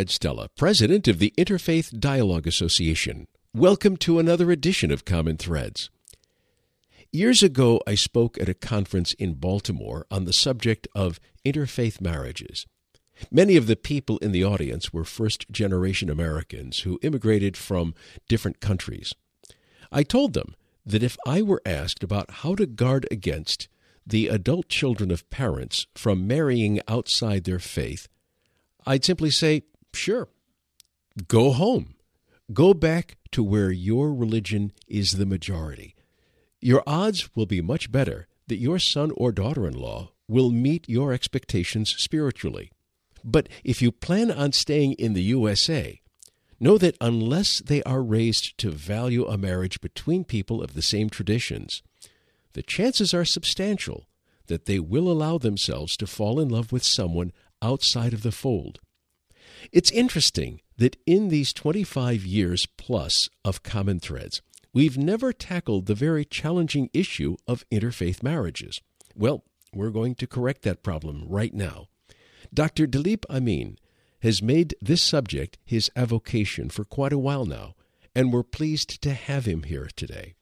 Fred Stella, President of the Interfaith Dialogue Association. Welcome to another edition of Common Threads. Years ago, I spoke at a conference in Baltimore on the subject of interfaith marriages. Many of the people in the audience were first generation Americans who immigrated from different countries. I told them that if I were asked about how to guard against the adult children of parents from marrying outside their faith, I'd simply say, sure, go home. Go back to where your religion is the majority. Your odds will be much better that your son or daughter in law will meet your expectations spiritually. But if you plan on staying in the USA, know that unless they are raised to value a marriage between people of the same traditions, the chances are substantial that they will allow themselves to fall in love with someone outside of the fold. It's interesting that in these 25 years plus of Common Threads, we've never tackled the very challenging issue of interfaith marriages. Well, we're going to correct that problem right now. Dr. Dilip Amin has made this subject his avocation for quite a while now, and we're pleased to have him here today.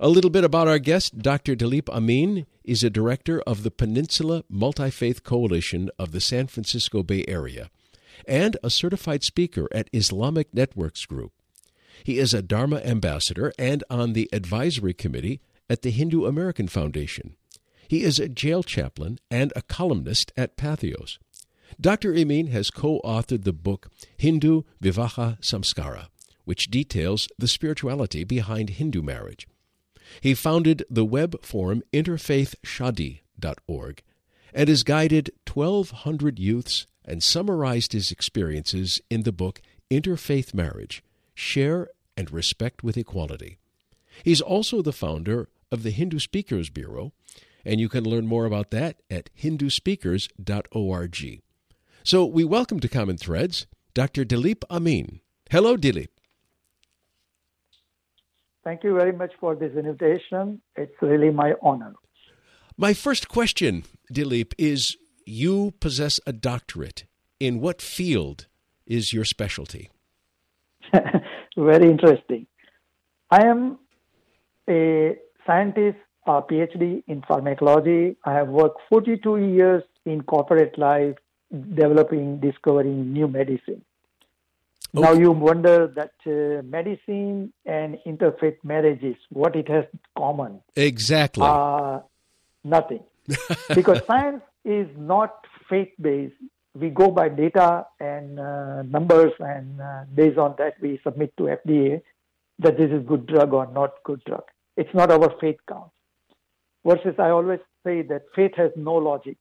A little bit about our guest, Dr. Dilip Amin is a director of the Peninsula Multi Faith Coalition of the San Francisco Bay Area and a certified speaker at Islamic Networks Group. He is a Dharma ambassador and on the advisory committee at the Hindu American Foundation. He is a jail chaplain and a columnist at Patheos. Dr. Amin has co authored the book Hindu Vivaha Samskara, which details the spirituality behind Hindu marriage. He founded the web forum interfaithshadi.org and has guided 1,200 youths and summarized his experiences in the book Interfaith Marriage Share and Respect with Equality. He's also the founder of the Hindu Speakers Bureau, and you can learn more about that at hinduspeakers.org. So we welcome to Common Threads Dr. Dilip Amin. Hello, Dilip. Thank you very much for this invitation. It's really my honor. My first question, Dilip, is you possess a doctorate. In what field is your specialty? Very interesting. I am a scientist, a PhD in pharmacology. I have worked 42 years in corporate life, developing, discovering new medicine. Okay. Now you wonder that uh, medicine and interfaith marriages, what it has common? Exactly. Uh, nothing. because science is not faith based. We go by data and uh, numbers, and uh, based on that, we submit to FDA that this is good drug or not good drug. It's not our faith count. Versus, I always say that faith has no logic.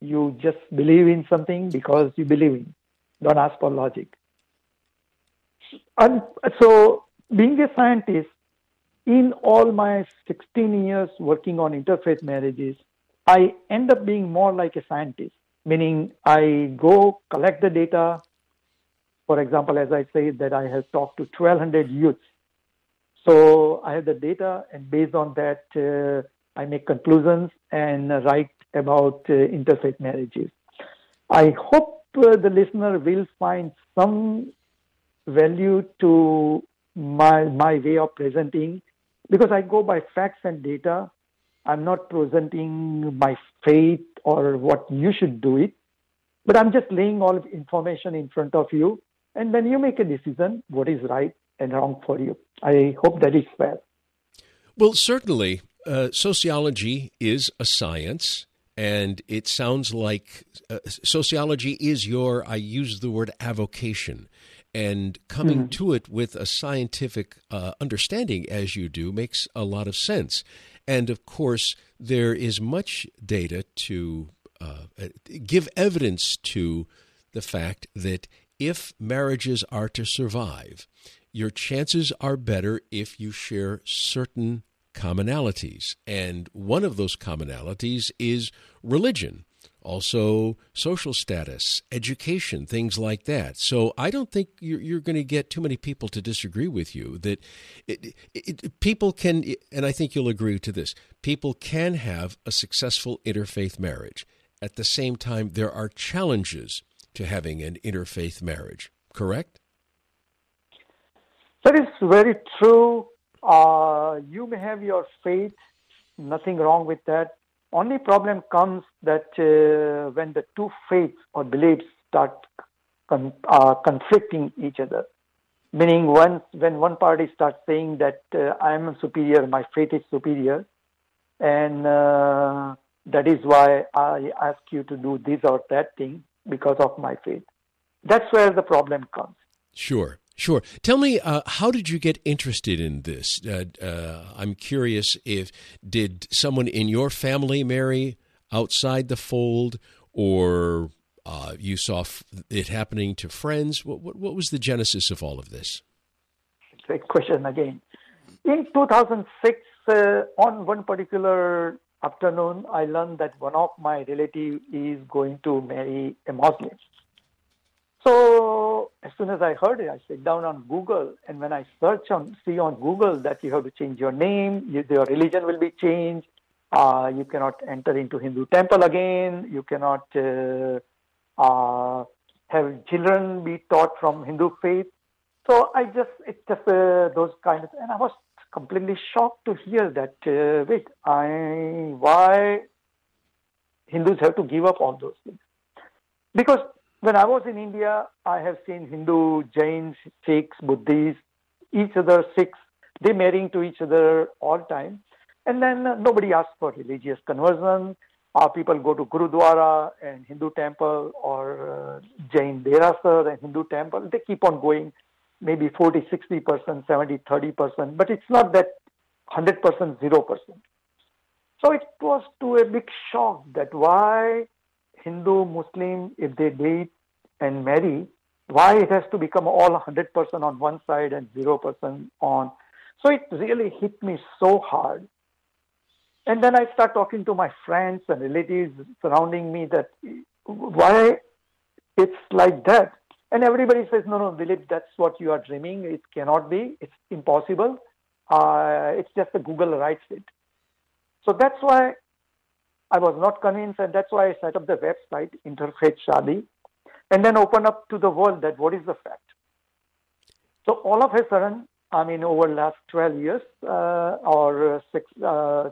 You just believe in something because you believe in. Don't ask for logic. And so, being a scientist, in all my 16 years working on interfaith marriages, I end up being more like a scientist, meaning I go collect the data. For example, as I say that I have talked to 1,200 youths. So I have the data, and based on that, uh, I make conclusions and write about uh, interfaith marriages. I hope uh, the listener will find some value to my my way of presenting because I go by facts and data I'm not presenting my faith or what you should do it, but I'm just laying all information in front of you, and then you make a decision what is right and wrong for you. I hope that is fair. Well, certainly, uh, sociology is a science. And it sounds like uh, sociology is your, I use the word avocation. And coming mm-hmm. to it with a scientific uh, understanding as you do makes a lot of sense. And of course, there is much data to uh, give evidence to the fact that if marriages are to survive, your chances are better if you share certain commonalities. And one of those commonalities is religion also social status, education, things like that. So I don't think you're, you're going to get too many people to disagree with you that it, it, people can, and I think you'll agree to this, people can have a successful interfaith marriage. At the same time, there are challenges to having an interfaith marriage, correct? That is very true. Uh, you may have your faith, nothing wrong with that. Only problem comes that uh, when the two faiths or beliefs start con- uh, conflicting each other. Meaning, once when one party starts saying that uh, I am superior, my faith is superior, and uh, that is why I ask you to do this or that thing because of my faith. That's where the problem comes. Sure. Sure. Tell me, uh, how did you get interested in this? Uh, uh, I'm curious if did someone in your family marry outside the fold, or uh, you saw it happening to friends? What, what, what, was the genesis of all of this? Great question again. In 2006, uh, on one particular afternoon, I learned that one of my relatives is going to marry a Muslim. So as soon as I heard it, I sat down on Google, and when I search on see on Google that you have to change your name, you, your religion will be changed. Uh, you cannot enter into Hindu temple again. You cannot uh, uh, have children be taught from Hindu faith. So I just it's just uh, those kind of, and I was completely shocked to hear that. Uh, wait, I why Hindus have to give up all those things? Because when I was in India, I have seen Hindu, Jains, Sikhs, Buddhists, each other Sikhs, they marrying to each other all time. And then uh, nobody asks for religious conversion. Our people go to Gurudwara and Hindu temple or uh, Jain Derasar and Hindu temple. They keep on going, maybe 40, 60%, 70, 30%, but it's not that 100%, 0%. So it was to a big shock that why Hindu, Muslim, if they date and marry, why it has to become all 100% on one side and 0% on. So it really hit me so hard. And then I start talking to my friends and relatives surrounding me that why it's like that. And everybody says, no, no, Dilip, that's what you are dreaming. It cannot be. It's impossible. Uh, it's just the Google writes it. So that's why I was not convinced, and that's why I set up the website, Interfaith Shadi, and then open up to the world that what is the fact. So all of a sudden, I mean, over last 12 years uh, or six, uh,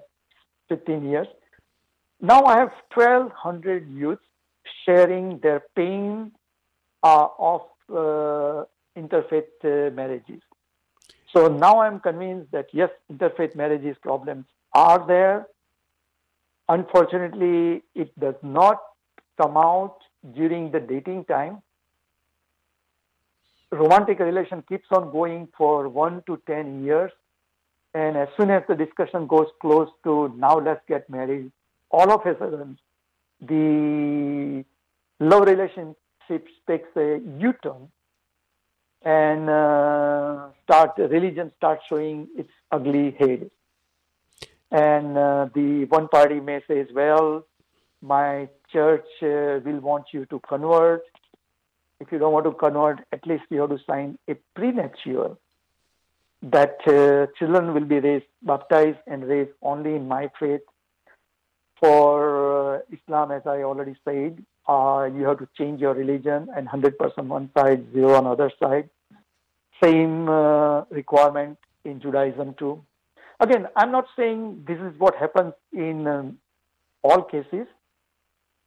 15 years, now I have 1,200 youths sharing their pain uh, of uh, interfaith uh, marriages. So now I'm convinced that yes, interfaith marriages problems are there Unfortunately, it does not come out during the dating time. Romantic relation keeps on going for one to ten years, and as soon as the discussion goes close to now let's get married, all of a sudden the love relationship takes a U-turn and uh, start religion starts showing its ugly head. And uh, the one party may say, well, my church uh, will want you to convert. If you don't want to convert, at least you have to sign a prenuptial that uh, children will be raised, baptized, and raised only in my faith. For uh, Islam, as I already said, uh, you have to change your religion and 100% one side, zero on other side. Same uh, requirement in Judaism too. Again, I'm not saying this is what happens in um, all cases,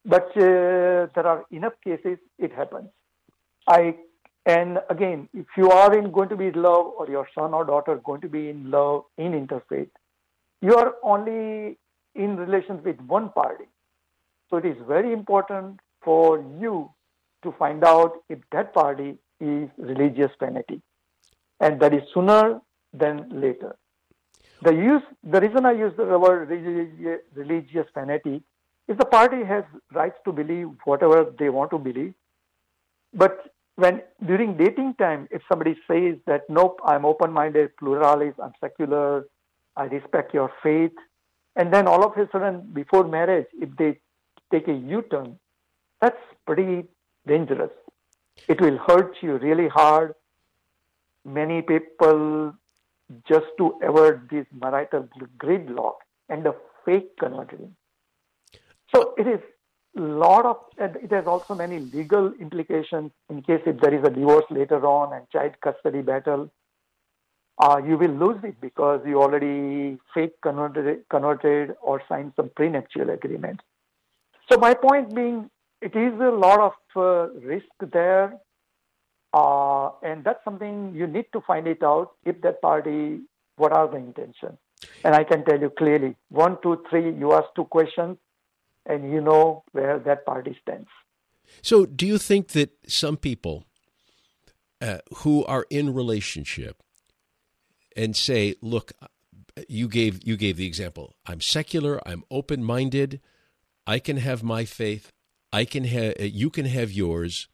but uh, there are enough cases it happens. I and again, if you are in going to be in love, or your son or daughter going to be in love in interfaith, you are only in relations with one party. So it is very important for you to find out if that party is religious fanatic, and that is sooner than later. The use, the reason I use the word religious, fanatic is the party has rights to believe whatever they want to believe, but when during dating time, if somebody says that, nope, I'm open minded, pluralist, I'm secular, I respect your faith, and then all of a sudden, before marriage, if they take a U turn, that's pretty dangerous. It will hurt you really hard. Many people, just to avoid this marital gridlock, and up fake converting. So it is lot of it has also many legal implications in case if there is a divorce later on and child custody battle uh, you will lose it because you already fake converted, converted or signed some prenuptial agreement so my point being it is a lot of uh, risk there uh, and that's something you need to find it out if that party what are the intentions and i can tell you clearly one two three you ask two questions and you know where that party stands. So, do you think that some people uh, who are in relationship and say, "Look, you gave you gave the example. I'm secular. I'm open minded. I can have my faith. I can have you can have yours."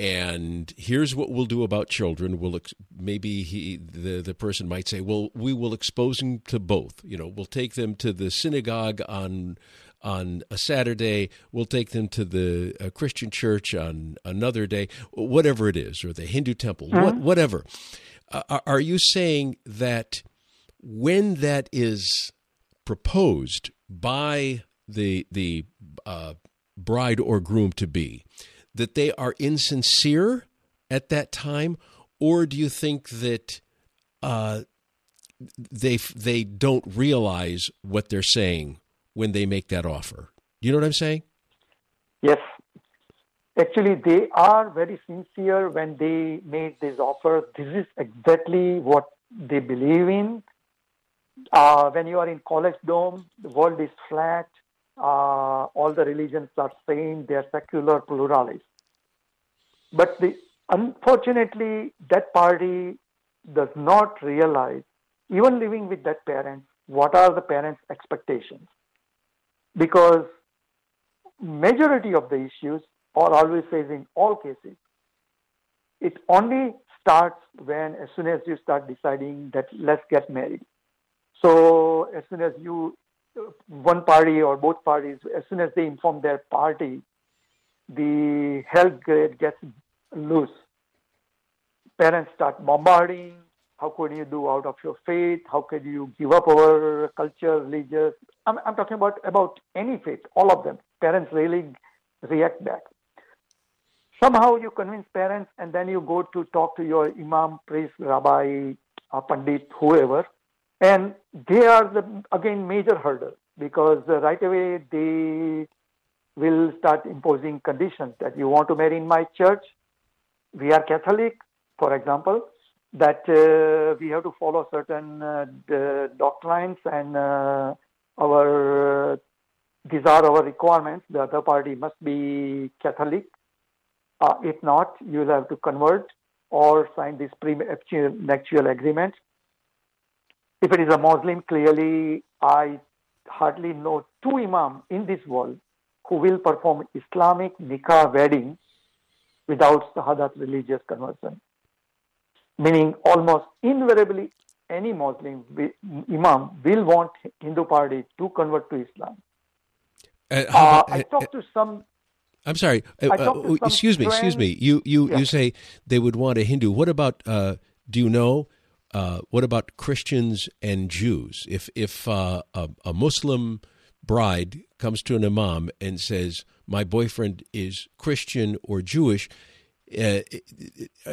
And here's what we'll do about children we'll ex- maybe he the the person might say well we will expose them to both you know we'll take them to the synagogue on on a Saturday. We'll take them to the uh, Christian church on another day, whatever it is, or the Hindu temple, mm-hmm. what, whatever. Uh, are you saying that when that is proposed by the the uh, bride or groom to be, that they are insincere at that time, or do you think that uh, they they don't realize what they're saying when they make that offer. You know what I'm saying? Yes. Actually, they are very sincere when they made this offer. This is exactly what they believe in. Uh, when you are in college dorm, the world is flat. Uh, all the religions are saying They are secular pluralists. But the, unfortunately, that party does not realize, even living with that parent, what are the parents' expectations? Because majority of the issues or always in all cases. It only starts when as soon as you start deciding that let's get married. So as soon as you one party or both parties as soon as they inform their party the health grade gets loose parents start bombarding how could you do out of your faith? How could you give up our culture, religious? I'm, I'm talking about about any faith, all of them. Parents really react back. Somehow you convince parents, and then you go to talk to your imam, priest, rabbi, pandit, whoever, and they are the again major hurdle because right away they will start imposing conditions that you want to marry in my church. We are Catholic, for example that uh, we have to follow certain uh, doctrines and uh, our these are our requirements. The other party must be Catholic. Uh, if not, you'll have to convert or sign this prenuptial agreement. If it is a Muslim, clearly I hardly know two imams in this world who will perform Islamic nikah wedding without shahadat religious conversion meaning almost invariably any Muslim imam will want Hindu party to convert to Islam. Uh, uh, I uh, talked to some. I'm sorry. Uh, uh excuse me. Excuse me. You you yeah. you say they would want a Hindu. What about? Uh, do you know? What about Christians and Jews? If if a, a Muslim bride comes to an imam and says, "My boyfriend is Christian or Jewish," uh,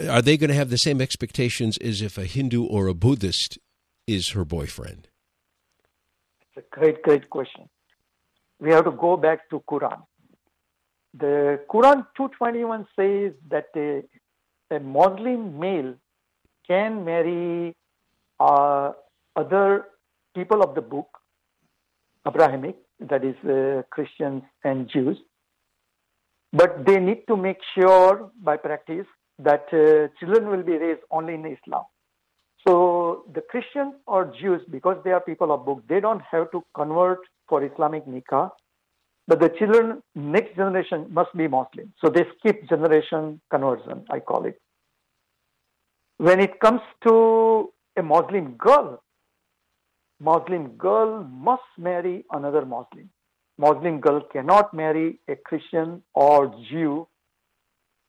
are they going to have the same expectations as if a Hindu or a Buddhist is her boyfriend? It's a great, great question. We have to go back to Quran. The Quran 221 says that a, a Muslim male can marry uh, other people of the book, Abrahamic, that is uh, Christians and Jews, but they need to make sure by practice that uh, children will be raised only in Islam. So the Christians or Jews, because they are people of book, they don't have to convert for Islamic nikah. but the children, next generation must be Muslim. So they skip generation conversion, I call it. When it comes to a Muslim girl, Muslim girl must marry another Muslim. Muslim girl cannot marry a Christian or Jew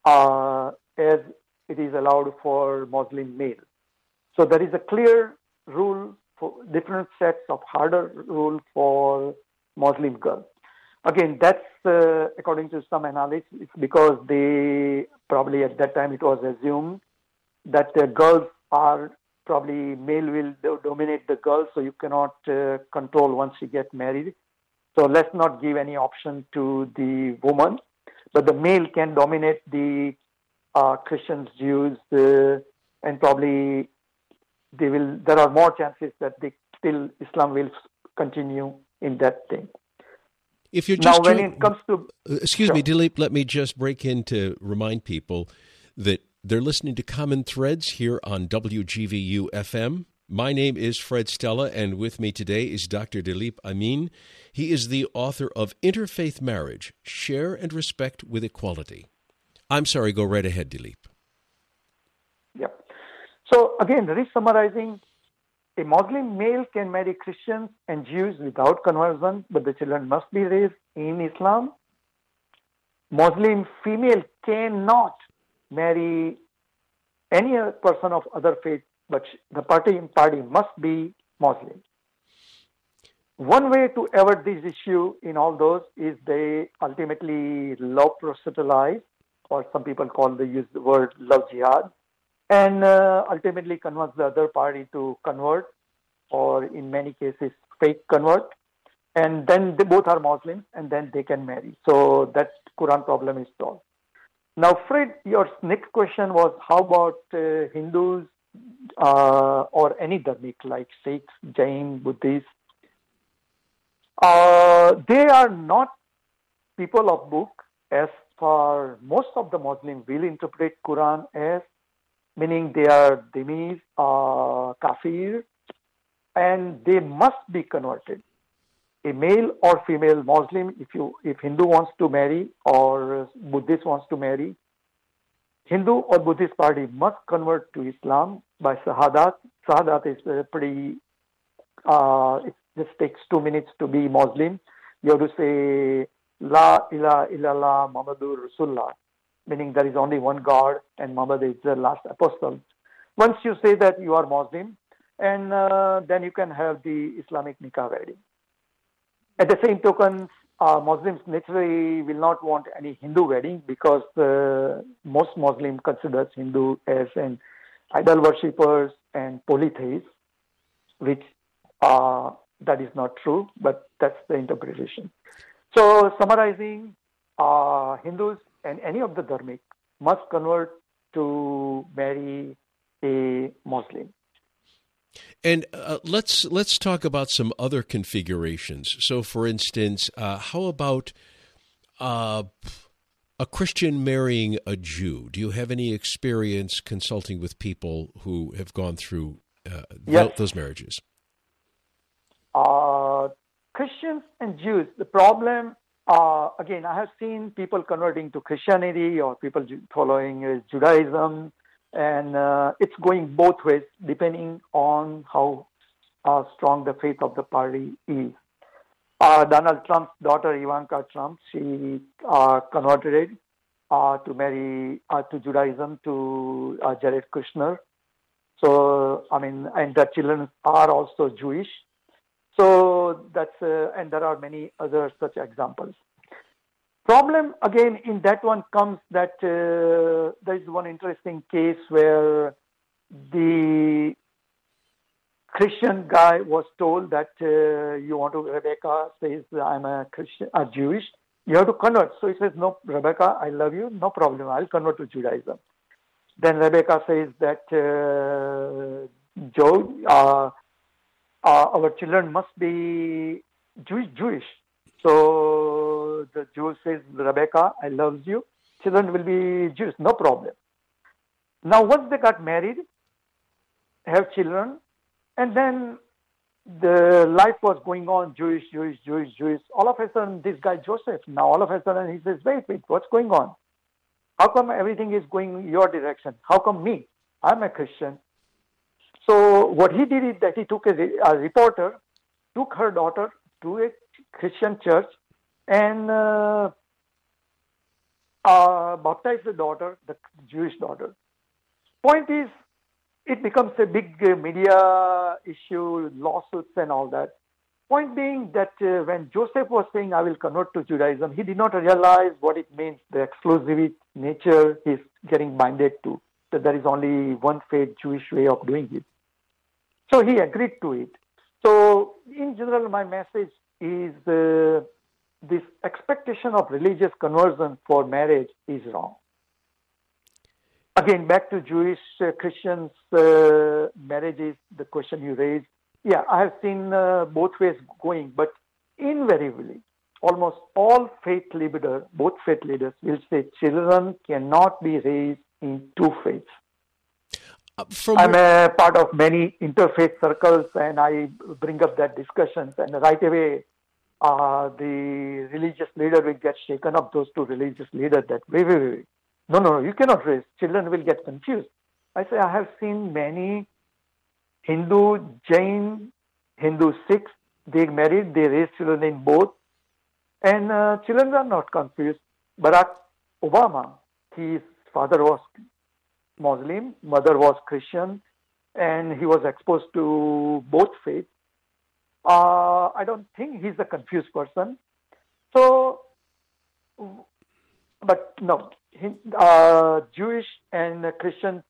uh, as it is allowed for Muslim male. So there is a clear rule for different sets of harder rule for Muslim girl. Again, that's uh, according to some analysis. Because they probably at that time it was assumed that the girls are probably male will dominate the girls, so you cannot uh, control once you get married. So let's not give any option to the woman, but the male can dominate the uh, Christians, Jews, uh, and probably they will. There are more chances that they still Islam will continue in that thing. If you're just now, when it comes to uh, excuse sure. me, Dilip, let me just break in to remind people that they're listening to Common Threads here on WGVU FM. My name is Fred Stella, and with me today is Dr. Dilip Amin. He is the author of Interfaith Marriage Share and Respect with Equality. I'm sorry, go right ahead, Dilip. Yep. So, again, re summarizing a Muslim male can marry Christians and Jews without conversion, but the children must be raised in Islam. Muslim female cannot marry any person of other faith, but the party in party must be Muslim. One way to avert this issue in all those is they ultimately love proselytize, or some people call the use the word love jihad and uh, ultimately convince the other party to convert, or in many cases, fake convert. And then they both are Muslims, and then they can marry. So that Quran problem is solved. Now, Fred, your next question was how about uh, Hindus uh, or any dharmic like Sikhs, Jain, Buddhists? Uh, they are not people of book as far most of the Muslims will interpret Quran as meaning they are Dhimis, uh, kafir, and they must be converted. A male or female Muslim, if you if Hindu wants to marry or Buddhist wants to marry, Hindu or Buddhist party must convert to Islam by Shahadat. Shahadat is pretty. Uh, it just takes two minutes to be Muslim. You have to say La ilaha illallah Muhammadur Rasulullah meaning there is only one God and Muhammad is the last apostle. Once you say that you are Muslim, and uh, then you can have the Islamic nikah wedding. At the same token, uh, Muslims naturally will not want any Hindu wedding because uh, most Muslim considers Hindu as an idol worshippers and polytheists, which uh, that is not true, but that's the interpretation. So, summarizing, uh, Hindus and any of the dharmic must convert to marry a Muslim. And uh, let's let's talk about some other configurations. So, for instance, uh, how about uh, a Christian marrying a Jew? Do you have any experience consulting with people who have gone through uh, yes. those marriages? Uh, Christians and Jews. The problem uh, again, I have seen people converting to Christianity or people following uh, Judaism, and uh, it's going both ways depending on how uh, strong the faith of the party is. Uh, Donald Trump's daughter Ivanka Trump, she uh, converted to marry to Judaism to Jared Kushner. So, I mean, and the children are also Jewish. So that's uh, and there are many other such examples. Problem again in that one comes that uh, there is one interesting case where the Christian guy was told that uh, you want to Rebecca says I'm a Christian, a Jewish. You have to convert. So he says, no, Rebecca, I love you, no problem. I'll convert to Judaism. Then Rebecca says that uh, Joe, uh, uh, our children must be Jewish. Jewish. So the Jew says, Rebecca, I love you. Children will be Jews, no problem. Now, once they got married, have children, and then the life was going on Jewish, Jewish, Jewish, Jewish. All of a sudden, this guy Joseph, now all of a sudden he says, wait, wait, what's going on? How come everything is going your direction? How come me? I'm a Christian. So what he did is that he took a, a reporter, took her daughter to a Christian church, and uh, uh, the daughter, the Jewish daughter. Point is, it becomes a big uh, media issue, lawsuits and all that. Point being that uh, when Joseph was saying, I will convert to Judaism, he did not realize what it means, the exclusive nature he's getting binded to, that there is only one faith, Jewish way of doing it. So he agreed to it. So, in general, my message is uh, this expectation of religious conversion for marriage is wrong. Again, back to Jewish uh, Christians uh, marriages, the question you raised. Yeah, I have seen uh, both ways going, but invariably, almost all faith leaders, both faith leaders, will say children cannot be raised in two faiths. Uh, I'm a part of many interfaith circles, and I bring up that discussions, and right away uh, the religious leader will get shaken up, those two religious leaders, that wait, wait, wait. No, no, you cannot raise. Children will get confused. I say, I have seen many Hindu, Jain, Hindu Sikhs, they married, they raise children in both, and uh, children are not confused. Barack Obama, his father was Muslim, mother was Christian, and he was exposed to both faiths. Uh, I don't think he's a confused person. So, but no, uh, Jewish and Christian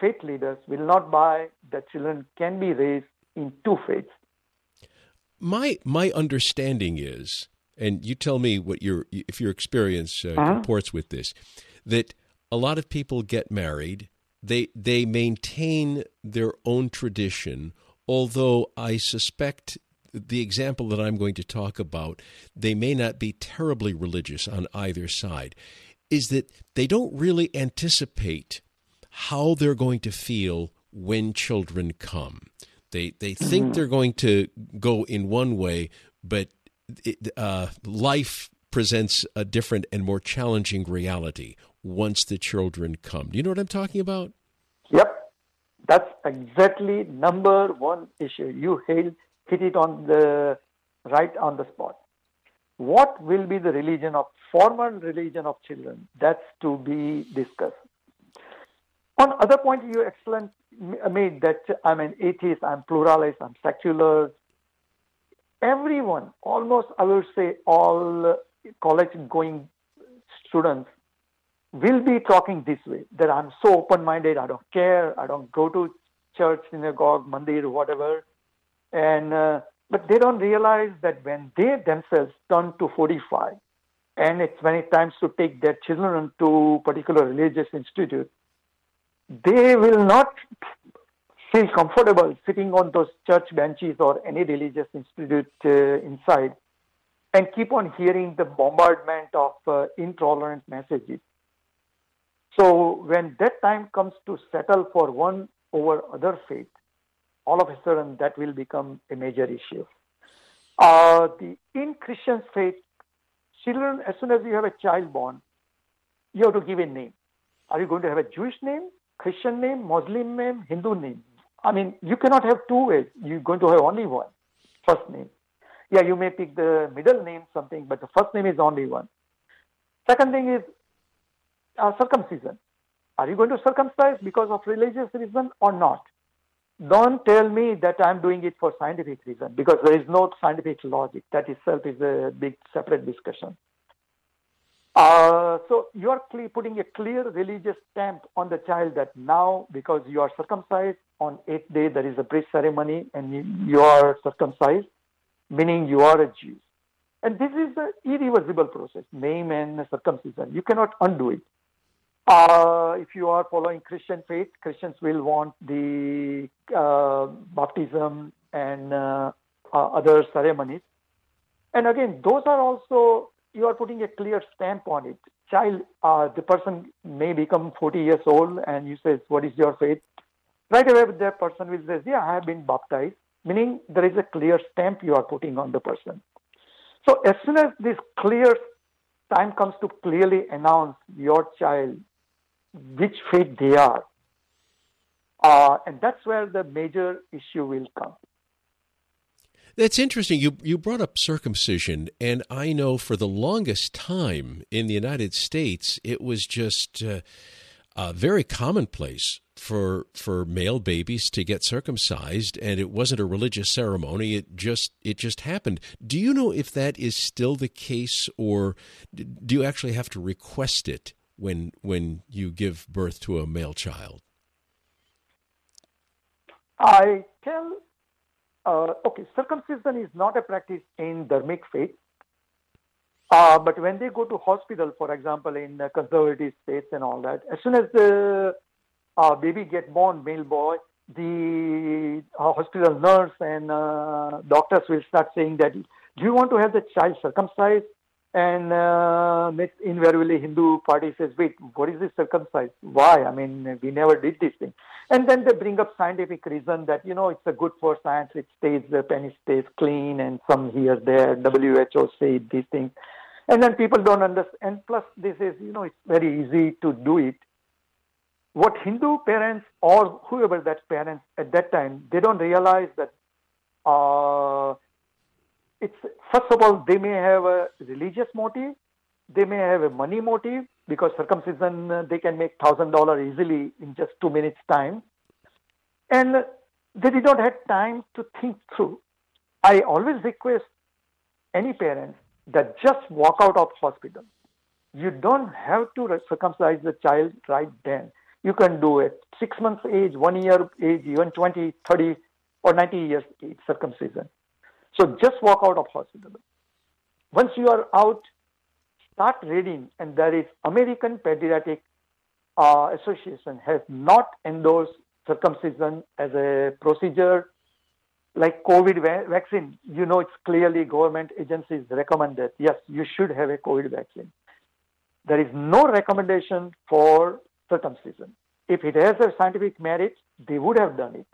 faith leaders will not buy that children can be raised in two faiths. My my understanding is, and you tell me what your if your experience uh, uh-huh. comports with this, that a lot of people get married, they they maintain their own tradition, although I suspect the example that I'm going to talk about, they may not be terribly religious on either side, is that they don't really anticipate how they're going to feel when children come. They they think mm-hmm. they're going to go in one way, but it, uh, life presents a different and more challenging reality once the children come. Do you know what I'm talking about? Yep, that's exactly number one issue. You hit hit it on the right on the spot. What will be the religion of formal religion of children? That's to be discussed. On other point, you excellent made that I'm an atheist, I'm pluralist, I'm secular. Everyone, almost I would say all college going students will be talking this way that I'm so open minded, I don't care, I don't go to church, synagogue, mandir, whatever. And uh, but they don't realize that when they themselves turn to 45, and it's many times to take their children to particular religious institute, they will not feel comfortable sitting on those church benches or any religious institute uh, inside and keep on hearing the bombardment of uh, intolerant messages. So when that time comes to settle for one over other faith, all of a sudden that will become a major issue. Uh, the in Christian faith, children, as soon as you have a child born, you have to give a name. Are you going to have a Jewish name, Christian name, Muslim name, Hindu name? I mean, you cannot have two ways. You're going to have only one first name. Yeah, you may pick the middle name, something, but the first name is only one. Second thing is uh, circumcision. Are you going to circumcise because of religious reason or not? Don't tell me that I'm doing it for scientific reason because there is no scientific logic. That itself is a big separate discussion. Uh, so you are putting a clear religious stamp on the child that now, because you are circumcised on eighth day, there is a priest ceremony and you are circumcised, meaning you are a Jew. And this is an irreversible process, name and circumcision. You cannot undo it. Uh, if you are following Christian faith, Christians will want the uh, baptism and uh, uh, other ceremonies. And again, those are also, you are putting a clear stamp on it. Child, uh, the person may become 40 years old and you say, what is your faith? Right away, that person will say, yeah, I have been baptized. meaning there is a clear stamp you are putting on the person. So as soon as this clear time comes to clearly announce your child which faith they are, uh, and that's where the major issue will come. That's interesting. You you brought up circumcision, and I know for the longest time in the United States, it was just uh, uh, very commonplace for for male babies to get circumcised, and it wasn't a religious ceremony. It just it just happened. Do you know if that is still the case, or do you actually have to request it when when you give birth to a male child? I tell uh, okay, circumcision is not a practice in Dharmic faith. Uh, but when they go to hospital, for example, in conservative states and all that, as soon as the uh, baby get born, male boy, the uh, hospital nurse and uh, doctors will start saying that, do you want to have the child circumcised? And uh, invariably Hindu party says, wait, what is this circumcised? Why? I mean, we never did this thing. And then they bring up scientific reason that, you know, it's a good for science. It stays, the penis stays clean and some here, there, WHO say these things. And then people don't understand. And plus this is, you know, it's very easy to do it. What Hindu parents or whoever that parents at that time, they don't realize that uh, it's first of all they may have a religious motive, they may have a money motive because circumcision uh, they can make thousand dollar easily in just two minutes time, and they did not have time to think through. I always request any parents that just walk out of hospital. You don't have to circumcise the child right then. You can do it six months age, one year age, even 20, 30, or 90 years age circumcision. So just walk out of hospital. Once you are out, start reading, and there is American Pediatric uh, Association has not endorsed circumcision as a procedure like COVID va- vaccine. You know, it's clearly government agencies recommend that yes, you should have a COVID vaccine. There is no recommendation for circumcision. If it has a scientific merit, they would have done it.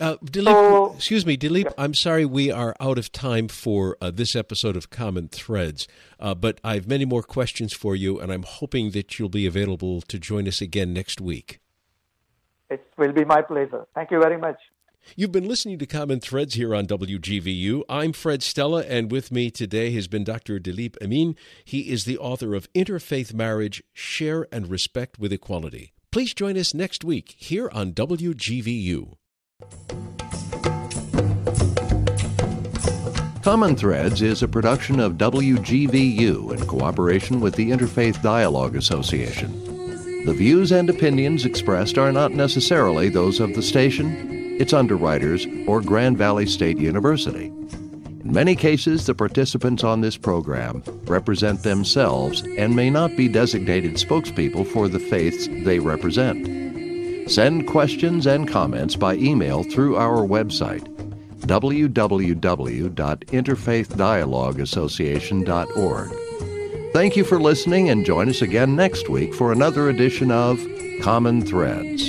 Uh, Dilip, so, excuse me, Dilip. Yeah. I'm sorry we are out of time for uh, this episode of Common Threads, uh, but I have many more questions for you, and I'm hoping that you'll be available to join us again next week. It will be my pleasure. Thank you very much. You've been listening to Common Threads here on WGVU. I'm Fred Stella, and with me today has been Dr. Dilip Amin. He is the author of Interfaith Marriage Share and Respect with Equality. Please join us next week here on WGVU. Common Threads is a production of WGVU in cooperation with the Interfaith Dialogue Association. The views and opinions expressed are not necessarily those of the station, its underwriters, or Grand Valley State University. In many cases, the participants on this program represent themselves and may not be designated spokespeople for the faiths they represent. Send questions and comments by email through our website, www.interfaithdialogueassociation.org. Thank you for listening and join us again next week for another edition of Common Threads.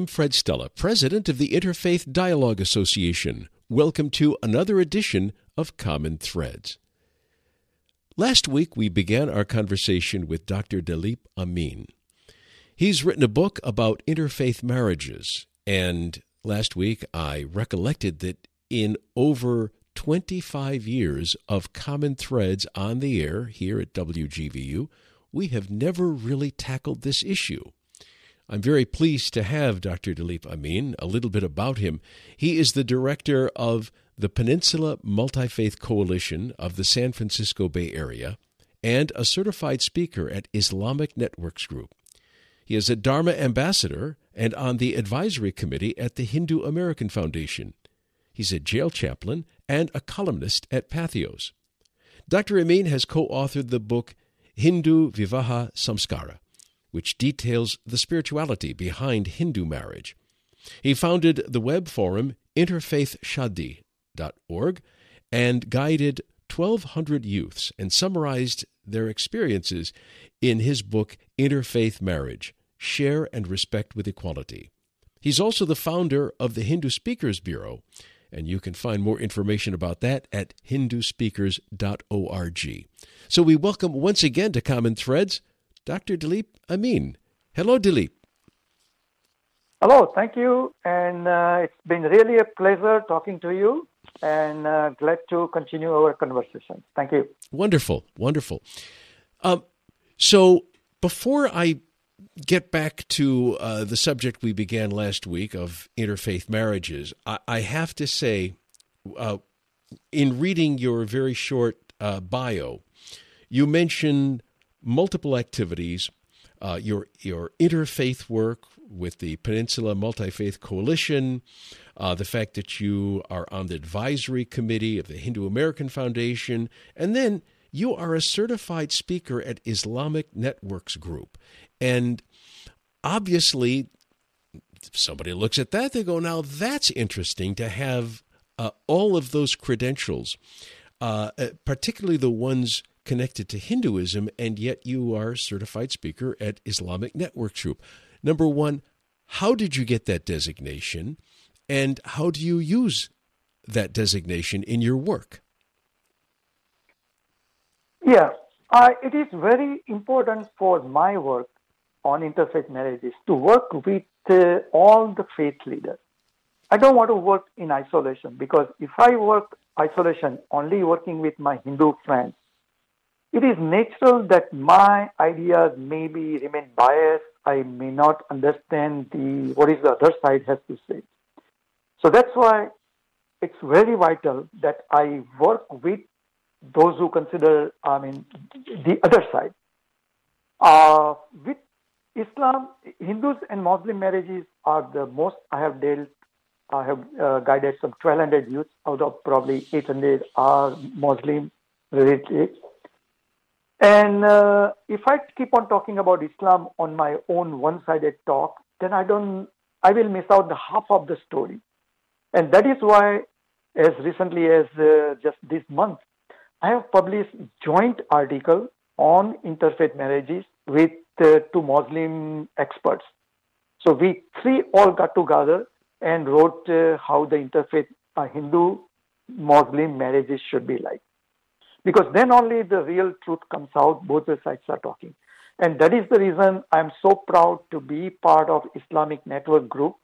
I'm Fred Stella, President of the Interfaith Dialogue Association. Welcome to another edition of Common Threads. Last week, we began our conversation with Dr. Dilip Amin. He's written a book about interfaith marriages, and last week I recollected that in over 25 years of common threads on the air here at WGVU, we have never really tackled this issue. I'm very pleased to have Dr. Dilip Amin. A little bit about him. He is the director of the Peninsula Multi Faith Coalition of the San Francisco Bay Area and a certified speaker at Islamic Networks Group. He is a Dharma ambassador and on the advisory committee at the Hindu American Foundation. He's a jail chaplain and a columnist at Patheos. Dr. Amin has co authored the book Hindu Vivaha Samskara, which details the spirituality behind Hindu marriage. He founded the web forum interfaithshadi.org and guided 1,200 youths and summarized their experiences in his book Interfaith Marriage share and respect with equality. He's also the founder of the Hindu Speakers Bureau, and you can find more information about that at hinduspeakers.org. So we welcome once again to Common Threads Dr. Dilip Amin. Hello, Dilip. Hello, thank you. And uh, it's been really a pleasure talking to you and uh, glad to continue our conversation. Thank you. Wonderful, wonderful. Um, so before I get back to uh, the subject we began last week of interfaith marriages, I, I have to say, uh, in reading your very short uh, bio, you mention multiple activities. Uh, your your interfaith work with the Peninsula Multi Faith Coalition, uh, the fact that you are on the advisory committee of the Hindu American Foundation, and then you are a certified speaker at Islamic Networks Group. And obviously, somebody looks at that, they go, now that's interesting to have uh, all of those credentials, uh, uh, particularly the ones connected to Hinduism, and yet you are certified speaker at Islamic Network Group. Number one, how did you get that designation, and how do you use that designation in your work? Yeah, uh, it is very important for my work on interfaith marriages to work with uh, all the faith leaders. I don't want to work in isolation because if I work isolation, only working with my Hindu friends, it is natural that my ideas maybe remain biased. I may not understand the what is the other side has to say. So that's why it's very vital that I work with those who consider, I mean, the other side. Uh, with Islam, Hindus and Muslim marriages are the most I have dealt. I have uh, guided some 1,200 youths out of probably 800 are Muslim related. And uh, if I keep on talking about Islam on my own one-sided talk, then I don't, I will miss out the half of the story. And that is why, as recently as uh, just this month, I have published joint article on interfaith marriages with uh, two Muslim experts. So we three all got together and wrote uh, how the interfaith uh, Hindu Muslim marriages should be like. Because then only the real truth comes out, both the sides are talking. And that is the reason I'm so proud to be part of Islamic Network Group.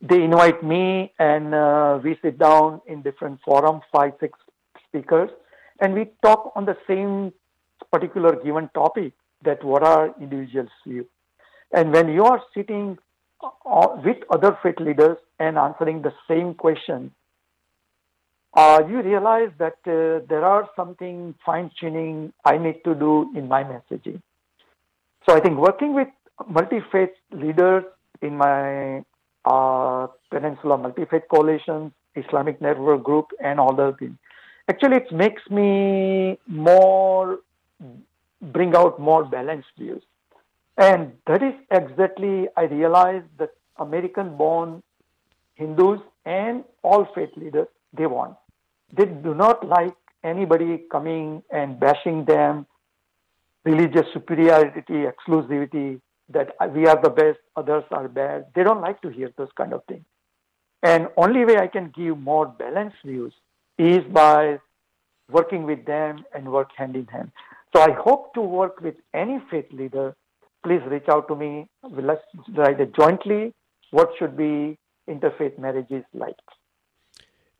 They invite me and uh, we sit down in different forums, five, six speakers, and we talk on the same particular given topic that what are individuals view. And when you are sitting uh, with other faith leaders and answering the same question, uh, you realize that uh, there are something fine tuning I need to do in my messaging. So I think working with multi faith leaders in my uh, Peninsula Multi Faith Coalition, Islamic Network Group, and all the things, actually it makes me more bring out more balanced views. And that is exactly, I realized that American born Hindus and all faith leaders, they want. They do not like anybody coming and bashing them, religious superiority, exclusivity, that we are the best, others are bad. They don't like to hear those kind of things. And only way I can give more balanced views is by working with them and work hand in hand. So I hope to work with any faith leader please reach out to me. Let's write it jointly. What should be interfaith marriages like?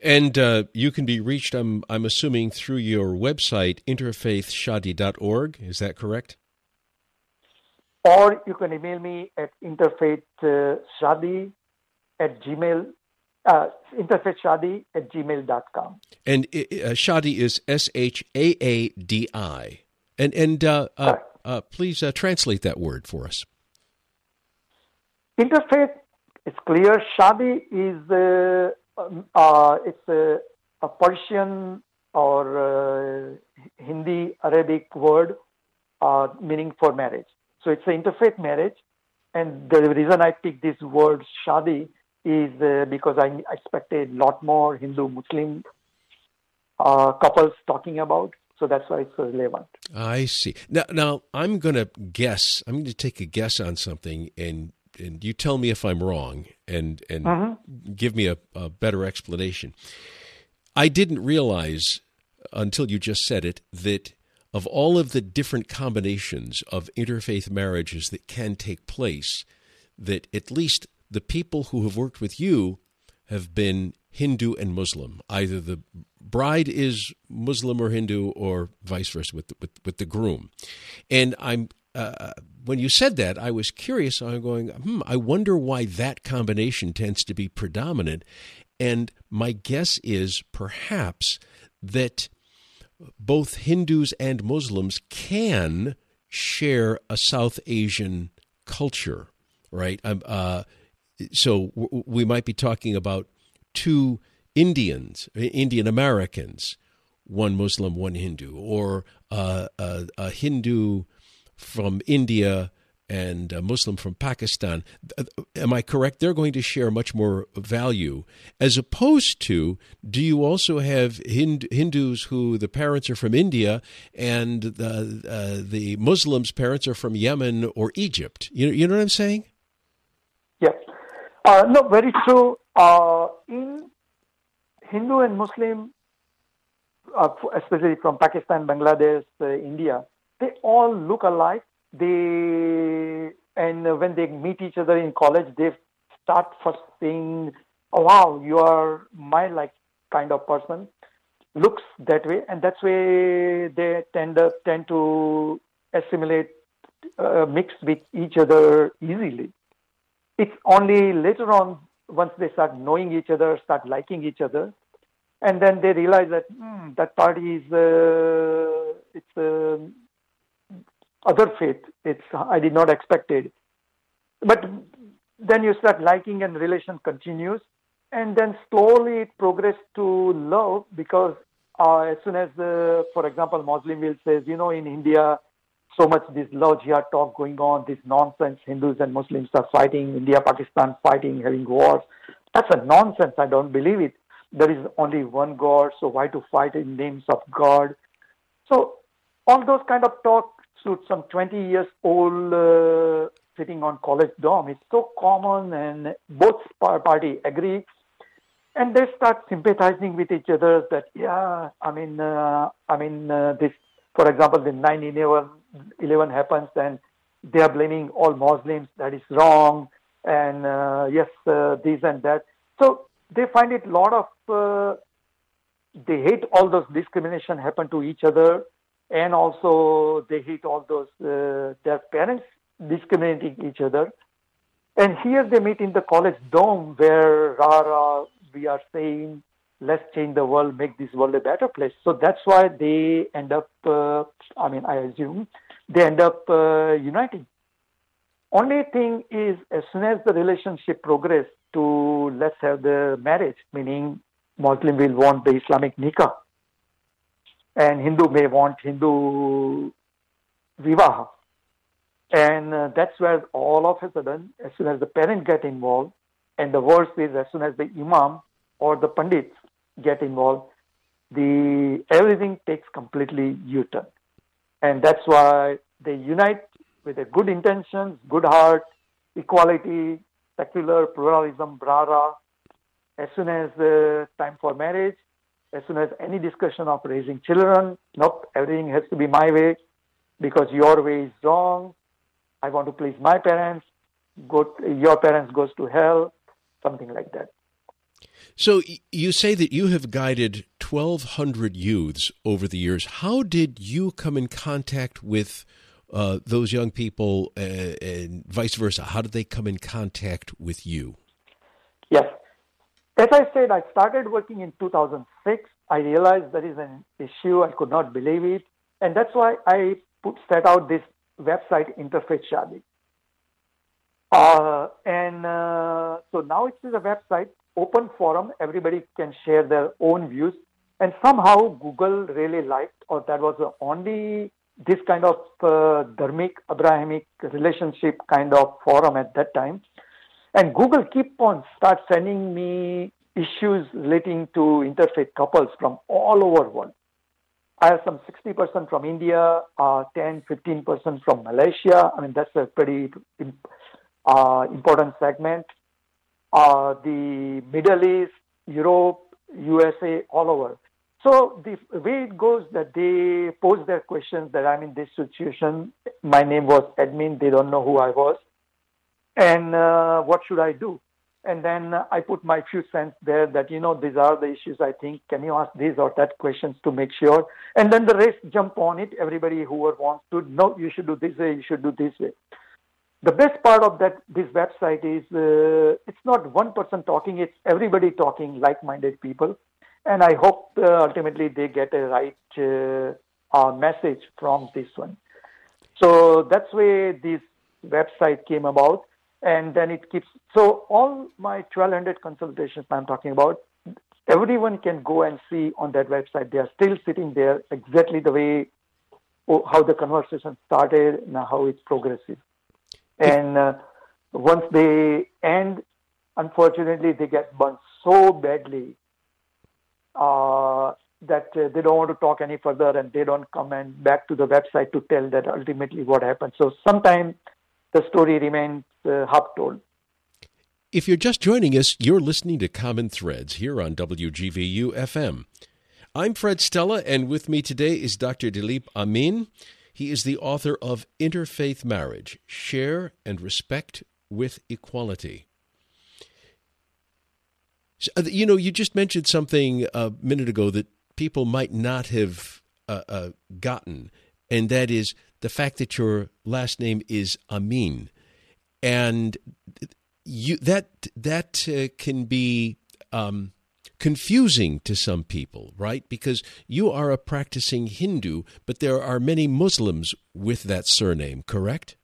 And uh, you can be reached, I'm, I'm assuming, through your website, interfaithshadi.org. Is that correct? Or you can email me at interfaithshadi uh, at gmail, uh, interfaithshadi at gmail.com. And uh, Shadi is S H A A D I. And, and uh, uh, uh please translate that word for us. Interfaith, it's clear. Shadi is uh, it's a, a, Persian or uh, Hindi Arabic word uh, meaning for marriage. So it's an interfaith marriage. And the reason I picked this word shadi is uh, because I expected a lot more Hindu Muslim uh, couples talking about. So that's why it's relevant. I see. Now, now I'm going to guess. I'm going to take a guess on something, and and you tell me if I'm wrong and and mm-hmm. give me a, a better explanation. I didn't realize until you just said it that of all of the different combinations of interfaith marriages that can take place, that at least the people who have worked with you have been Hindu and Muslim. Either the bride is Muslim or Hindu, or vice versa with the, with, with the groom. And I'm uh, when you said that, I was curious. I'm going, hmm, I wonder why that combination tends to be predominant. And my guess is perhaps that both Hindus and Muslims can share a South Asian culture, right? Um, uh, so w- we might be talking about two Indians, Indian Americans, one Muslim, one Hindu, or uh, a, a Hindu from India and a Muslim from Pakistan, am I correct? They're going to share much more value, as opposed to do you also have Hindus who the parents are from India and the, uh, the Muslims' parents are from Yemen or Egypt? You, you know what I'm saying? Yes. Uh, no, very true. Uh, in Hindu and Muslim, uh, especially from Pakistan, Bangladesh, uh, India, they all look alike. They and when they meet each other in college, they start first saying, oh, "Wow, you are my like kind of person." Looks that way, and that's way they tend to, tend to assimilate, uh, mix with each other easily. It's only later on, once they start knowing each other, start liking each other, and then they realize that hmm, that party is uh, other faith. It's I did not expect it. But then you start liking and relation continues. And then slowly it progresses to love because uh, as soon as, uh, for example, Muslim will says, you know, in India, so much this love jihad talk going on, this nonsense, Hindus and Muslims are fighting, India, Pakistan fighting, having wars. That's a nonsense. I don't believe it. There is only one God, so why to fight in names of God? So all those kind of talk some 20 years old uh, sitting on college dorm. It's so common, and both party agree, and they start sympathizing with each other. That yeah, I mean, uh, I mean, uh, this, for example, the 9/11 11 happens, and they are blaming all Muslims. That is wrong, and uh, yes, uh, this and that. So they find it a lot of. Uh, they hate all those discrimination happen to each other and also they hate all those uh, their parents discriminating each other. And here they meet in the college dorm where rara we are saying let's change the world, make this world a better place. So that's why they end up. Uh, I mean, I assume they end up uh, uniting. Only thing is, as soon as the relationship progress to let's have the marriage, meaning Muslim will want the Islamic nikah, and Hindu may want Hindu vivaha. And uh, that's where all of a sudden, as soon as the parent get involved, and the worst is as soon as the imam or the pandits get involved, the everything takes completely U-turn. And that's why they unite with a good intentions, good heart, equality, secular pluralism, brara. As soon as the time for marriage, as soon as any discussion of raising children, nope, everything has to be my way because your way is wrong. I want to please my parents. Go, your parents goes to hell, something like that. So you say that you have guided 1,200 youths over the years. How did you come in contact with uh, those young people, uh, and vice versa? How did they come in contact with you? As I said, I started working in 2006. I realized there is an issue. I could not believe it, and that's why I put set out this website, Interfaith Shadi. Uh, and uh, so now it is a website, open forum. Everybody can share their own views. And somehow Google really liked, or that was the only this kind of uh, dharmic, Abrahamic relationship kind of forum at that time. And Google keep on start sending me issues relating to interfaith couples from all over world. I have some 60% from India, uh, 10, 15% from Malaysia. I mean, that's a pretty uh, important segment. Uh, the Middle East, Europe, USA, all over. So the way it goes that they pose their questions that I'm in this situation. My name was admin. They don't know who I was. And uh, what should I do? And then I put my few cents there that, you know, these are the issues I think. Can you ask these or that questions to make sure? And then the rest jump on it. Everybody who wants to, no, you should do this way, you should do this way the best part of that this website is uh, it's not one person talking it's everybody talking like-minded people and i hope uh, ultimately they get a right uh, uh message from this one so that's where this website came about and then it keeps so all my 1200 consultations i'm talking about everyone can go and see on that website they are still sitting there exactly the way oh, how the conversation started and how it's progressive and uh, once they end, unfortunately, they get burnt so badly uh, that uh, they don't want to talk any further and they don't come and back to the website to tell that ultimately what happened. So sometimes the story remains uh, half told. If you're just joining us, you're listening to Common Threads here on WGVU FM. I'm Fred Stella, and with me today is Dr. Dilip Amin. He is the author of Interfaith Marriage Share and Respect with Equality. Uh, you know, you just mentioned something a minute ago that people might not have uh, uh, gotten, and that is the fact that your last name is Amin, and you that that uh, can be um, confusing to some people, right? Because you are a practicing Hindu, but there are many Muslims with that surname, correct?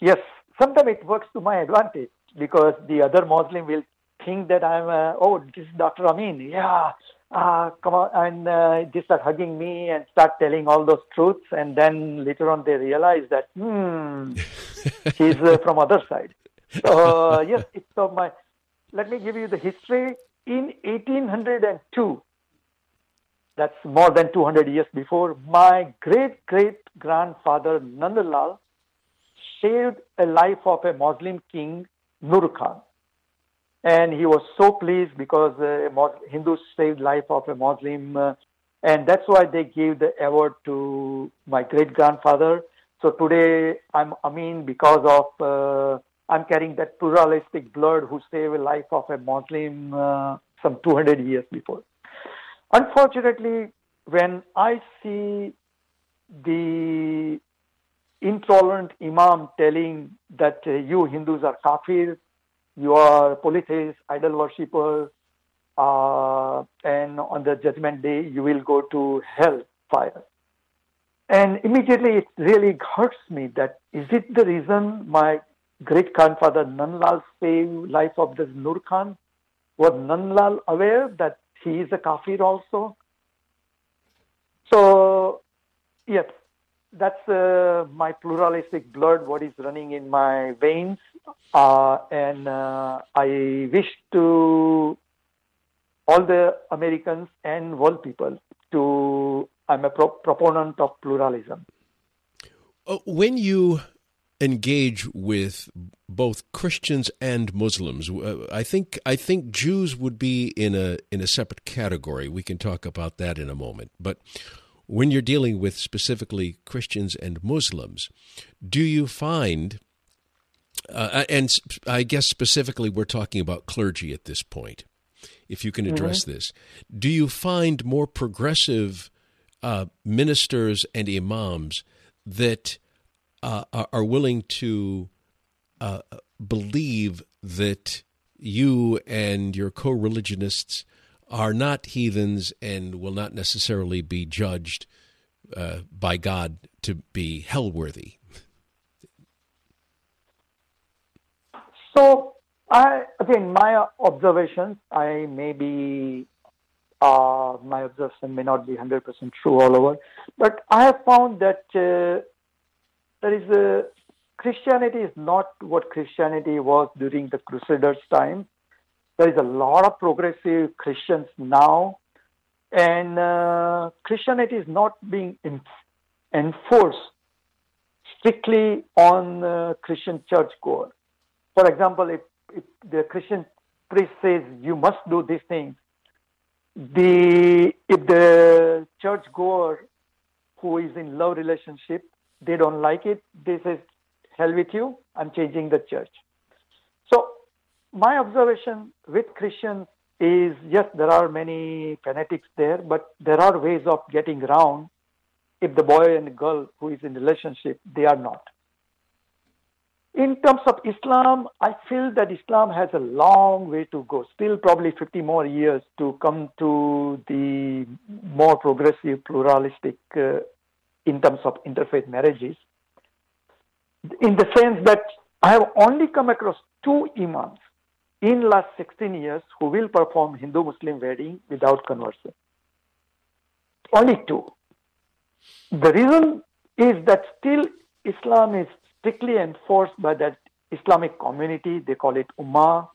Yes, sometimes it works to my advantage because the other Muslim will think that I'm, uh, oh, this is Dr. Amin. Yeah, uh, come on. And uh, they start hugging me and start telling all those truths. And then later on they realize that, hmm, he's uh, from other side. So, uh, yes, it's of my let me give you the history. In 1802, that's more than 200 years before, my great great grandfather Nandlal saved a life of a Muslim king, Nur Khan. And he was so pleased because uh, Hindus saved life of a Muslim, uh, and that's why they gave the award to my great grandfather. So today I'm Amin because of uh, I'm carrying that pluralistic blood who saved the life of a Muslim uh, some 200 years before. Unfortunately, when I see the intolerant imam telling that uh, you Hindus are kafir, you are polytheists, idol worshippers, uh, and on the judgment day you will go to hell fire. And immediately it really hurts me that is it the reason my great grandfather Nandlal saved life of this Nur Khan? Was Nandlal aware that he is a kafir also? So, yes, that's uh, my pluralistic blood, what is running in my veins. Uh, and uh, I wish to all the Americans and world people to, I'm a pro- proponent of pluralism. Uh, when you engage with both Christians and Muslims. Uh, I think I think Jews would be in a in a separate category. We can talk about that in a moment. But when you're dealing with specifically Christians and Muslims, do you find, uh, and I guess specifically we're talking about clergy at this point, if you can mm-hmm. address mm-hmm. this, do you find more progressive uh, ministers and imams that uh, are willing to uh, believe that you and your co religionists are not heathens and will not necessarily be judged uh, by God to be hell worthy. So, I again, my observations, I may be, uh, my observation may not be 100% true all over, but I have found that uh, there is a Christianity is not what Christianity was during the Crusaders' time there is a lot of progressive Christians now, and uh, Christianity is not being in, enforced strictly on uh, Christian churchgoer. For example, if, if the Christian priest says you must do these things, the if the churchgoer who is in love relationship they don't like it, they say, "Hell with you! I'm changing the church." My observation with Christians is yes, there are many fanatics there, but there are ways of getting around if the boy and the girl who is in relationship, they are not. In terms of Islam, I feel that Islam has a long way to go, still probably 50 more years to come to the more progressive, pluralistic uh, in terms of interfaith marriages. In the sense that I have only come across two imams in last 16 years who will perform Hindu-Muslim wedding without conversion. Only two. The reason is that still Islam is strictly enforced by that Islamic community. They call it Ummah.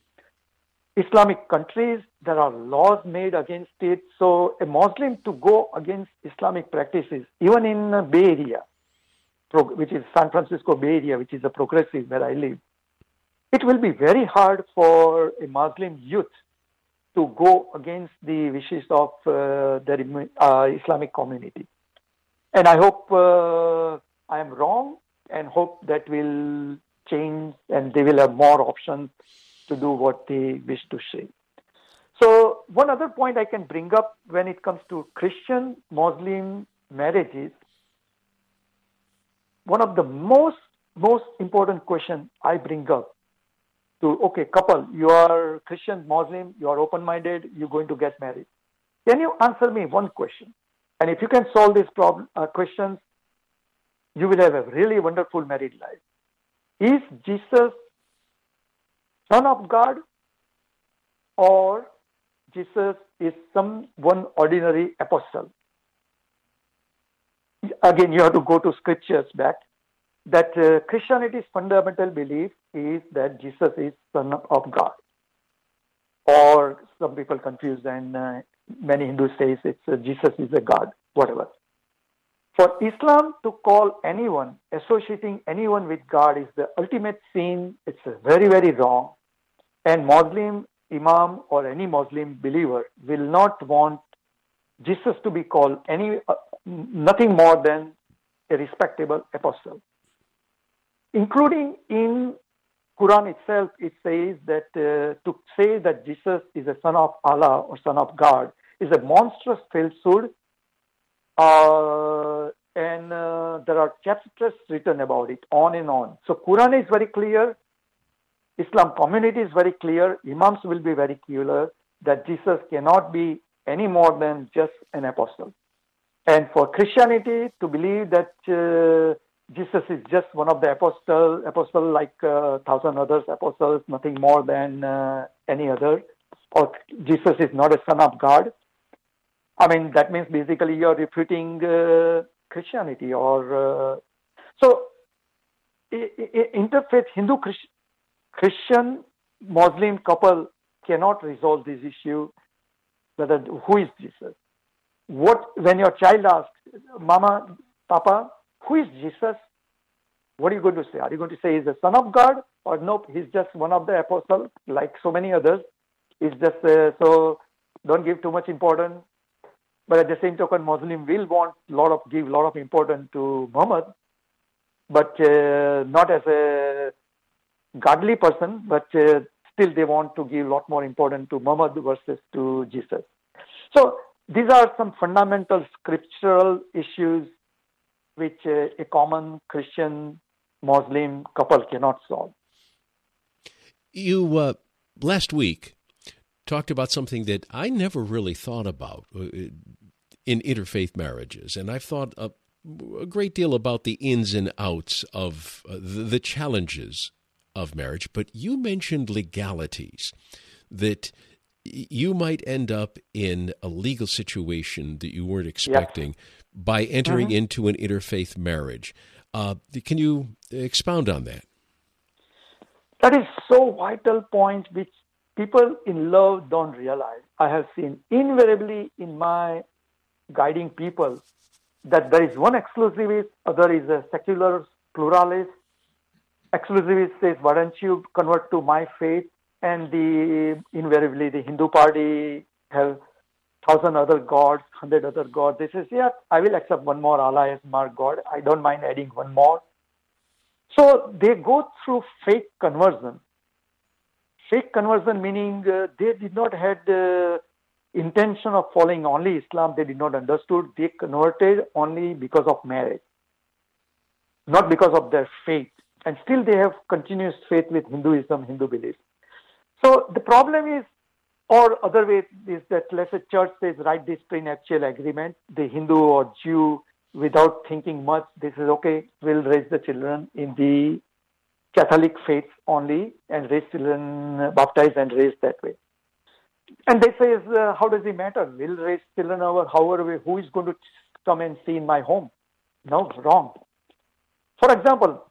Islamic countries, there are laws made against it. So a Muslim to go against Islamic practices, even in Bay Area, which is San Francisco Bay Area, which is a progressive where I live, it will be very hard for a Muslim youth to go against the wishes of uh, the uh, Islamic community. And I hope uh, I am wrong and hope that will change and they will have more options to do what they wish to say. So, one other point I can bring up when it comes to Christian Muslim marriages, one of the most most important question I bring up to okay couple you are christian muslim you are open minded you're going to get married. Can you answer me one question? And if you can solve these problem uh, questions you will have a really wonderful married life. Is jesus son of god or jesus is some one ordinary apostle? Again you have to go to scriptures back that uh, Christianity's fundamental belief is that Jesus is Son of God. Or some people confuse and uh, many Hindus say it's uh, Jesus is a God, whatever. For Islam to call anyone, associating anyone with God is the ultimate sin. It's very, very wrong. And Muslim Imam or any Muslim believer will not want Jesus to be called any uh, nothing more than a respectable apostle including in Quran itself, it says that uh, to say that Jesus is a son of Allah or son of God is a monstrous falsehood. Uh, and uh, there are chapters written about it, on and on. So Quran is very clear. Islam community is very clear. Imams will be very clear that Jesus cannot be any more than just an apostle. And for Christianity to believe that uh, Jesus is just one of the apostle, apostle like uh, thousand others apostles, nothing more than uh, any other. Or Jesus is not a son of God. I mean, that means basically you're refuting uh, Christianity or uh, so. Interfaith Hindu Christian Muslim couple cannot resolve this issue. Whether who is Jesus? What when your child asks, "Mama, Papa, who is Jesus? What are you going to say? Are you going to say he's the son of God? Or nope, he's just one of the apostles, like so many others. He's just, uh, so don't give too much importance. but at the same token, Muslim will want lot of give lot of importance to Muhammad, but uh, not as a godly person, but uh, still they want to give a lot more importance to Muhammad versus to Jesus. So these are some fundamental scriptural issues which uh, a common Christian Muslim couple cannot solve. You uh, last week talked about something that I never really thought about uh, in interfaith marriages, and I've thought a, a great deal about the ins and outs of uh, the, the challenges of marriage. But you mentioned legalities that you might end up in a legal situation that you weren't expecting yes. By entering mm-hmm. into an interfaith marriage. Uh, can you expound on that? That is so vital point which people in love don't realize. I have seen invariably in my guiding people that there is one exclusivist, other is a secular pluralist. Exclusivist says, why don't you convert to my faith? And the invariably the Hindu party have thousand other gods, hundred other gods. They say, yeah, I will accept one more Allah as my God. I don't mind adding one more. So they go through fake conversion. Fake conversion meaning uh, they did not had uh, intention of following only Islam. They did not understood. They converted only because of marriage, not because of their faith. And still they have continuous faith with Hinduism, Hindu beliefs. So the problem is, or other way is that let's say church says write this prenuptial agreement. The Hindu or Jew without thinking much, this is okay, we'll raise the children in the Catholic faith only and raise children baptized and raised that way. And they say, uh, how does it matter? We'll raise children over however way. Who is going to come and see in my home? No, wrong. For example,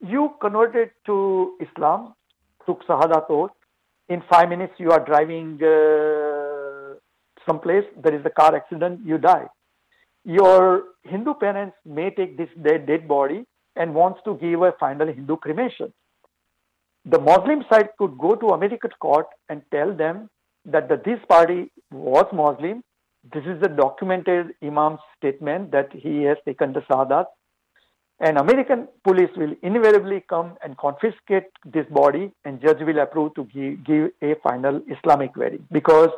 you converted to Islam, took Shahadat oath. In five minutes, you are driving uh, someplace. There is a car accident. You die your Hindu parents may take this dead, dead body and wants to give a final Hindu cremation. The Muslim side could go to American court and tell them that the, this party was Muslim. This is a documented Imam's statement that he has taken the Shahadat. And American police will invariably come and confiscate this body and judge will approve to give, give a final Islamic wedding because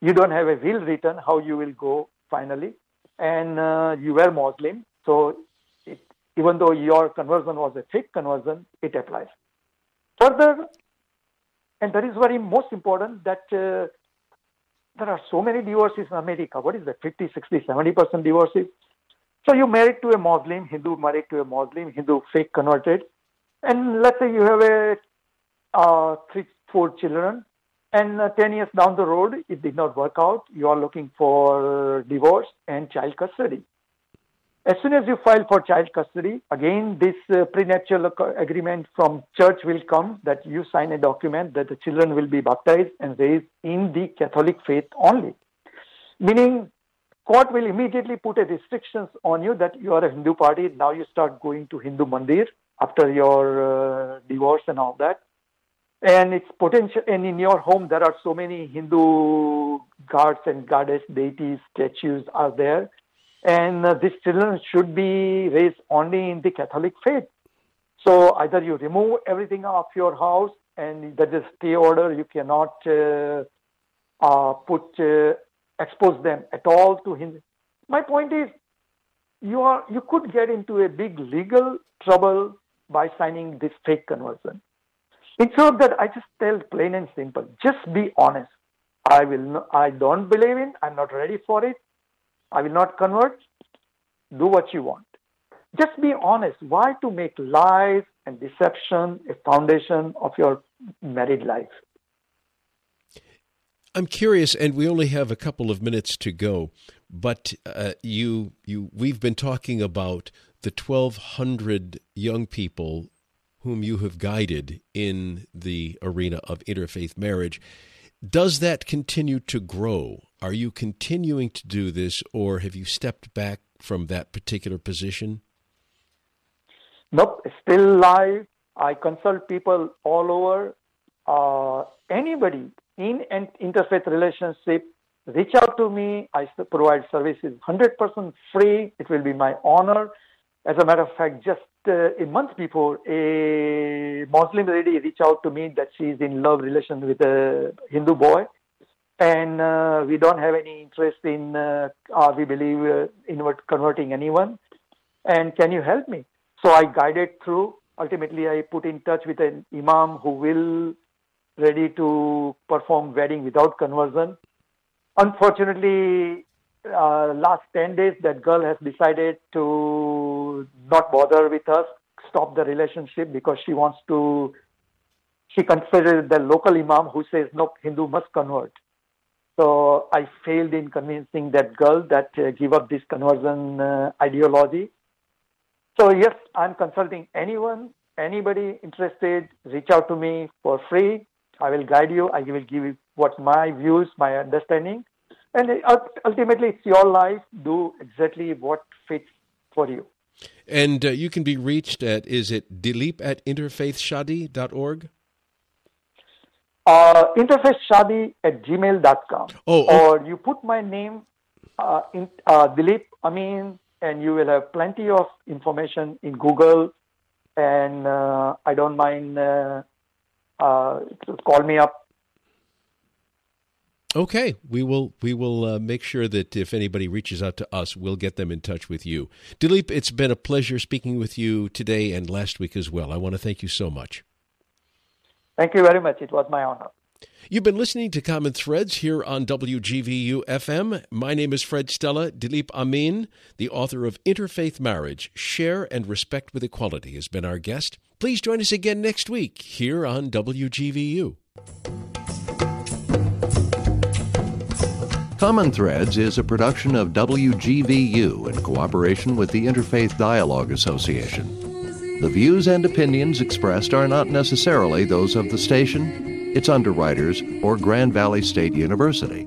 you don't have a will written how you will go finally and uh, you were Muslim, so it, even though your conversion was a fake conversion, it applies. Further, and that is very most important that uh, there are so many divorces in America. What is that? 50, 60, 70% divorces. So you married to a Muslim, Hindu married to a Muslim, Hindu fake converted. And let's say you have a uh, three, four children. And uh, 10 years down the road, it did not work out. You are looking for divorce and child custody. As soon as you file for child custody, again, this uh, prenuptial agreement from church will come that you sign a document that the children will be baptized and raised in the Catholic faith only. Meaning, court will immediately put a restrictions on you that you are a Hindu party. Now you start going to Hindu mandir after your uh, divorce and all that. And it's potential and in your home there are so many hindu gods and goddess deities statues are there. And uh, these children should be raised only in the catholic faith. So either you remove everything off your house and there is stay order you cannot uh, uh, put uh, expose them at all to hindu my point is you are you could get into a big legal trouble by signing this fake conversion Instead of that, I just tell plain and simple, just be honest. I will. No, I don't believe in. I'm not ready for it. I will not convert. Do what you want. Just be honest. Why to make lies and deception a foundation of your married life? I'm curious, and we only have a couple of minutes to go. But uh, you, you, we've been talking about the 1,200 young people whom you have guided in the arena of interfaith marriage. Does that continue to grow? Are you continuing to do this, or have you stepped back from that particular position? Nope, still live. I consult people all over. Uh, anybody in an interfaith relationship reach out to me. I provide services 100% free. It will be my honor. As a matter of fact, just uh, a month before, a Muslim lady reached out to me that she is in love relation with a Hindu boy, and uh, we don't have any interest in, uh, we believe, uh, in converting anyone. And can you help me? So I guided through. Ultimately, I put in touch with an imam who will ready to perform wedding without conversion. Unfortunately, uh, last 10 days, that girl has decided to not bother with us, stop the relationship because she wants to, she considers the local imam who says, no, Hindu must convert. So I failed in convincing that girl that uh, give up this conversion uh, ideology. So yes, I'm consulting anyone, anybody interested, reach out to me for free. I will guide you. I will give you what my views, my understanding. And ultimately, it's your life. Do exactly what fits for you. And uh, you can be reached at, is it Dilip at interfaithshadi.org? Uh, interfaithshadi at gmail.com. Oh, oh. Or you put my name, uh, in, uh, Dilip Amin, and you will have plenty of information in Google. And uh, I don't mind uh, uh, call me up. Okay, we will we will uh, make sure that if anybody reaches out to us, we'll get them in touch with you. Dilip, it's been a pleasure speaking with you today and last week as well. I want to thank you so much. Thank you very much. It was my honor. You've been listening to Common Threads here on WGVU FM. My name is Fred Stella. Dilip Amin, the author of Interfaith Marriage Share and Respect with Equality, has been our guest. Please join us again next week here on WGVU. Common Threads is a production of WGVU in cooperation with the Interfaith Dialogue Association. The views and opinions expressed are not necessarily those of the station its underwriters, or Grand Valley State University.